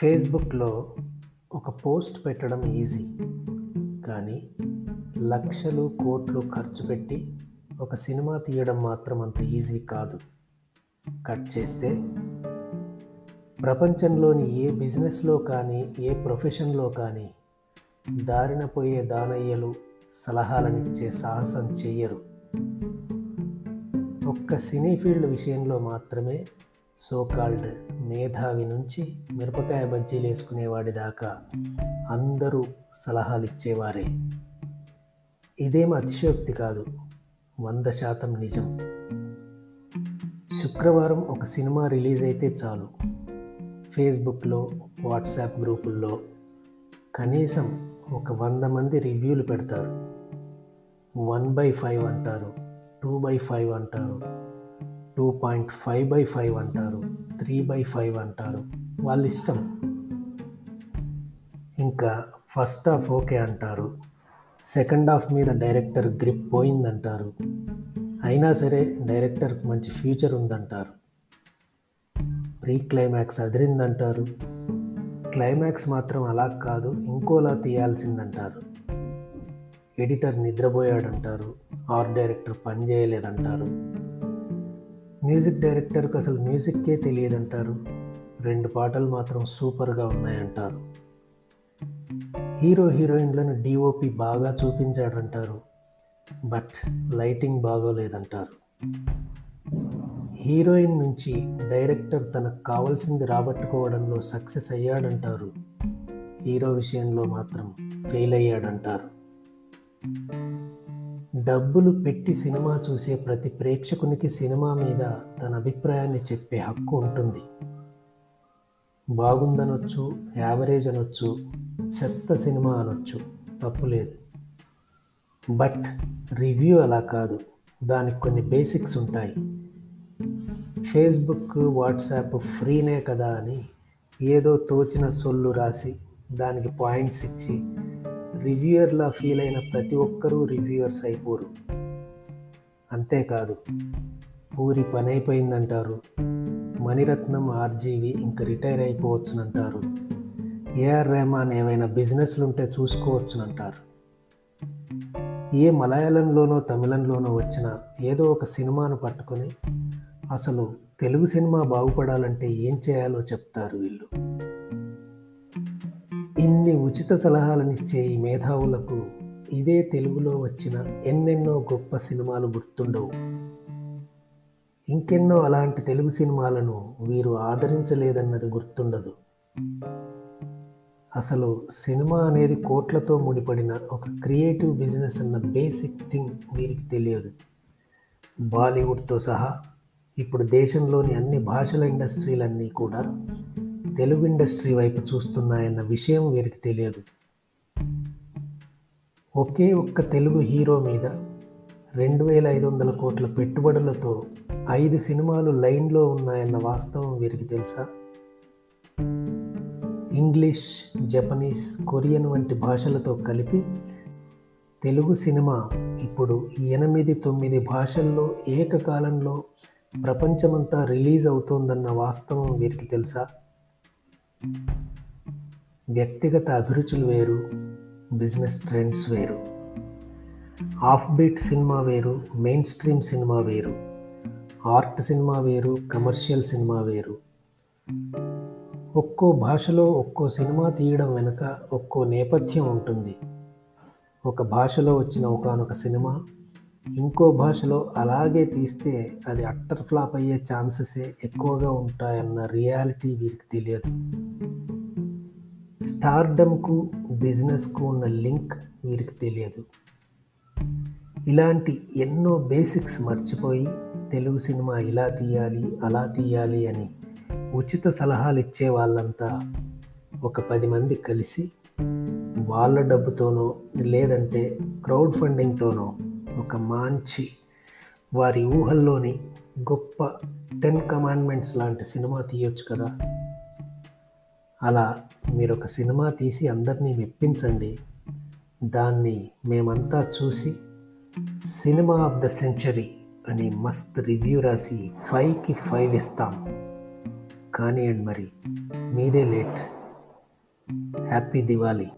ఫేస్బుక్లో ఒక పోస్ట్ పెట్టడం ఈజీ. కానీ లక్షలు కోట్లు ఖర్చు పెట్టి ఒక సినిమా తీయడం మాత్రం అంత ఈజీ కాదు. కట్ చేస్తే ప్రపంచంలోని ఏ బిజినెస్లో కానీ ఏ ప్రొఫెషన్లో కానీ దారిన పోయే దానయ్యలు సలహాలనిచ్చే సాహసం చెయ్యరు. ఒక్క సినీ ఫీల్డ్ విషయంలో మాత్రమే సోకాల్డ్ మేధావి నుంచి మిరపకాయ బజ్జీలు వేసుకునేవాడి దాకా అందరూ సలహాలు ఇచ్చేవారే. ఇదేం అతిశయోక్తి కాదు వంద శాతం నిజం. శుక్రవారం ఒక సినిమా రిలీజ్ అయితే చాలు. ఫేస్బుక్లో వాట్సాప్ గ్రూపుల్లో కనీసం ఒక వంద మంది రివ్యూలు పెడతారు. వన్ బై ఫైవ్ అంటారు టూ బై ఫైవ్ అంటారు. Two point five by five అంటారు త్రీ బై ఫైవ్ అంటారు. వాళ్ళ ఇష్టం ఇంకా ఫస్ట్ హాఫ్ ఓకే అంటారు. సెకండ్ హాఫ్ మీద డైరెక్టర్ గ్రిప్ పోయిందంటారు. అయినా సరే డైరెక్టర్కి మంచి ఫ్యూచర్ ఉందంటారు. Pre climax అదిరిందంటారు. క్లైమాక్స్ మాత్రం అలా కాదు ఇంకోలా తీయాల్సిందంటారు. ఎడిటర్ నిద్రపోయాడంటారు. ఆర్ట్ డైరెక్టర్ పని చేయలేదంటారు. మ్యూజిక్ డైరెక్టర్కి అసలు మ్యూజిక్కే తెలియదంటారు. రెండు పాటలు మాత్రం సూపర్గా ఉన్నాయంటారు. హీరో హీరోయిన్లను డిఓపి బాగా చూపించాడంటారు. బట్ లైటింగ్ బాగోలేదంటారు. హీరోయిన్ నుంచి డైరెక్టర్ తనకు కావాల్సింది రాబట్టుకోవడంలో సక్సెస్ అయ్యాడంటారు. హీరో విషయంలో మాత్రం ఫెయిల్ అయ్యాడంటారు. డబ్బులు పెట్టి సినిమా చూసే ప్రతి ప్రేక్షకునికి సినిమా మీద తన అభిప్రాయాన్ని చెప్పే హక్కు ఉంటుంది. బాగుందనొచ్చు యావరేజ్ అనొచ్చు చెత్త సినిమా అనొచ్చు తప్పులేదు బట్ రివ్యూ అలా కాదు. దానికి కొన్ని బేసిక్స్ ఉంటాయి. ఫేస్బుక్ వాట్సాప్ ఫ్రీనే కదా అని ఏదో తోచిన సొల్లు రాసి దానికి పాయింట్స్ ఇచ్చి రివ్యూయర్లా ఫీల్ అయిన ప్రతి ఒక్కరూ రివ్యూయర్స్ అయిపోరు. అంతేకాదు ఊరి పని అయిపోయిందంటారు మణిరత్నం ఆర్జీవి ఇంక రిటైర్ అయిపోవచ్చునంటారు. ఏఆర్ రెహమాన్ ఏమైనా బిజినెస్లు ఉంటే చూసుకోవచ్చునంటారు. ఏ మలయాళంలోనో తమిళంలోనో వచ్చిన ఏదో ఒక సినిమాను పట్టుకొని అసలు తెలుగు సినిమా బాగుపడాలంటే ఏం చేయాలో చెప్తారు వీళ్ళు. ఇన్ని ఉచిత సలహాలనిచ్చే ఈ మేధావులకు ఇదే తెలుగులో వచ్చిన ఎన్నెన్నో గొప్ప సినిమాలు గుర్తుండవు. ఇంకెన్నో అలాంటి తెలుగు సినిమాలను వీరు ఆదరించలేదన్నది గుర్తుండదు. అసలు సినిమా అనేది కోట్లతో ముడిపడిన ఒక క్రియేటివ్ బిజినెస్ అన్న బేసిక్ థింగ్ వీరికి తెలియదు. బాలీవుడ్తో సహా ఇప్పుడు దేశంలోని అన్ని భాషల ఇండస్ట్రీలన్నీ కూడా తెలుగు ఇండస్ట్రీ వైపు చూస్తున్నాయన్న విషయం వీరికి తెలియదు. ఒకే ఒక్క తెలుగు హీరో మీద రెండు వేల ఐదు వందల కోట్ల పెట్టుబడులతో ఐదు సినిమాలు లైన్లో ఉన్నాయన్న వాస్తవం వీరికి తెలుసా? ఇంగ్లీష్ జపనీస్ కొరియన్ వంటి భాషలతో కలిపి తెలుగు సినిమా ఇప్పుడు ఎనిమిది తొమ్మిది భాషల్లో ఏకకాలంలో ప్రపంచమంతా రిలీజ్ అవుతోందన్న వాస్తవం వీరికి తెలుసా? వ్యక్తిగత అభిరుచులు వేరు బిజినెస్ ట్రెండ్స్ వేరు. ఆఫ్ బీట్ సినిమా వేరు మెయిన్ స్ట్రీమ్ సినిమా వేరు. ఆర్ట్ సినిమా వేరు కమర్షియల్ సినిమా వేరు. ఒక్కో భాషలో ఒక్కో సినిమా తీయడం వెనుక ఒక్కో నేపథ్యం ఉంటుంది. ఒక భాషలో వచ్చిన ఒకనొక సినిమా ఇంకో భాషలో అలాగే తీస్తే అది అట్టర్ ఫ్లాప్ అయ్యే ఛాన్సెసే ఎక్కువగా ఉంటాయన్న రియాలిటీ వీరికి తెలియదు. స్టార్డమ్కు బిజినెస్కు ఉన్న లింక్ వీరికి తెలియదు. ఇలాంటి ఎన్నో బేసిక్స్ మర్చిపోయి తెలుగు సినిమా ఇలా తీయాలి అలా తీయాలి అని ఉచిత సలహాలు ఇచ్చే వాళ్ళంతా ఒక పది మంది కలిసి వాళ్ళ డబ్బుతోనో లేదంటే క్రౌడ్ ఫండింగ్తోనో ఒక మంచి వారి ఊహల్లోని గొప్ప టెన్ కమాండ్మెంట్స్ లాంటి సినిమా తీయొచ్చు కదా. అలా మీరు ఒక సినిమా తీసి అందరినీ మెప్పించండి. దాన్ని మేమంతా చూసి సినిమా ఆఫ్ ద సెంచరీ అని మస్త్ రివ్యూ రాసి ఫైవ్కి ఫైవ్ ఇస్తాం. కానీ అండ్ మరి మీదే లేట్. హ్యాపీ దివాళీ.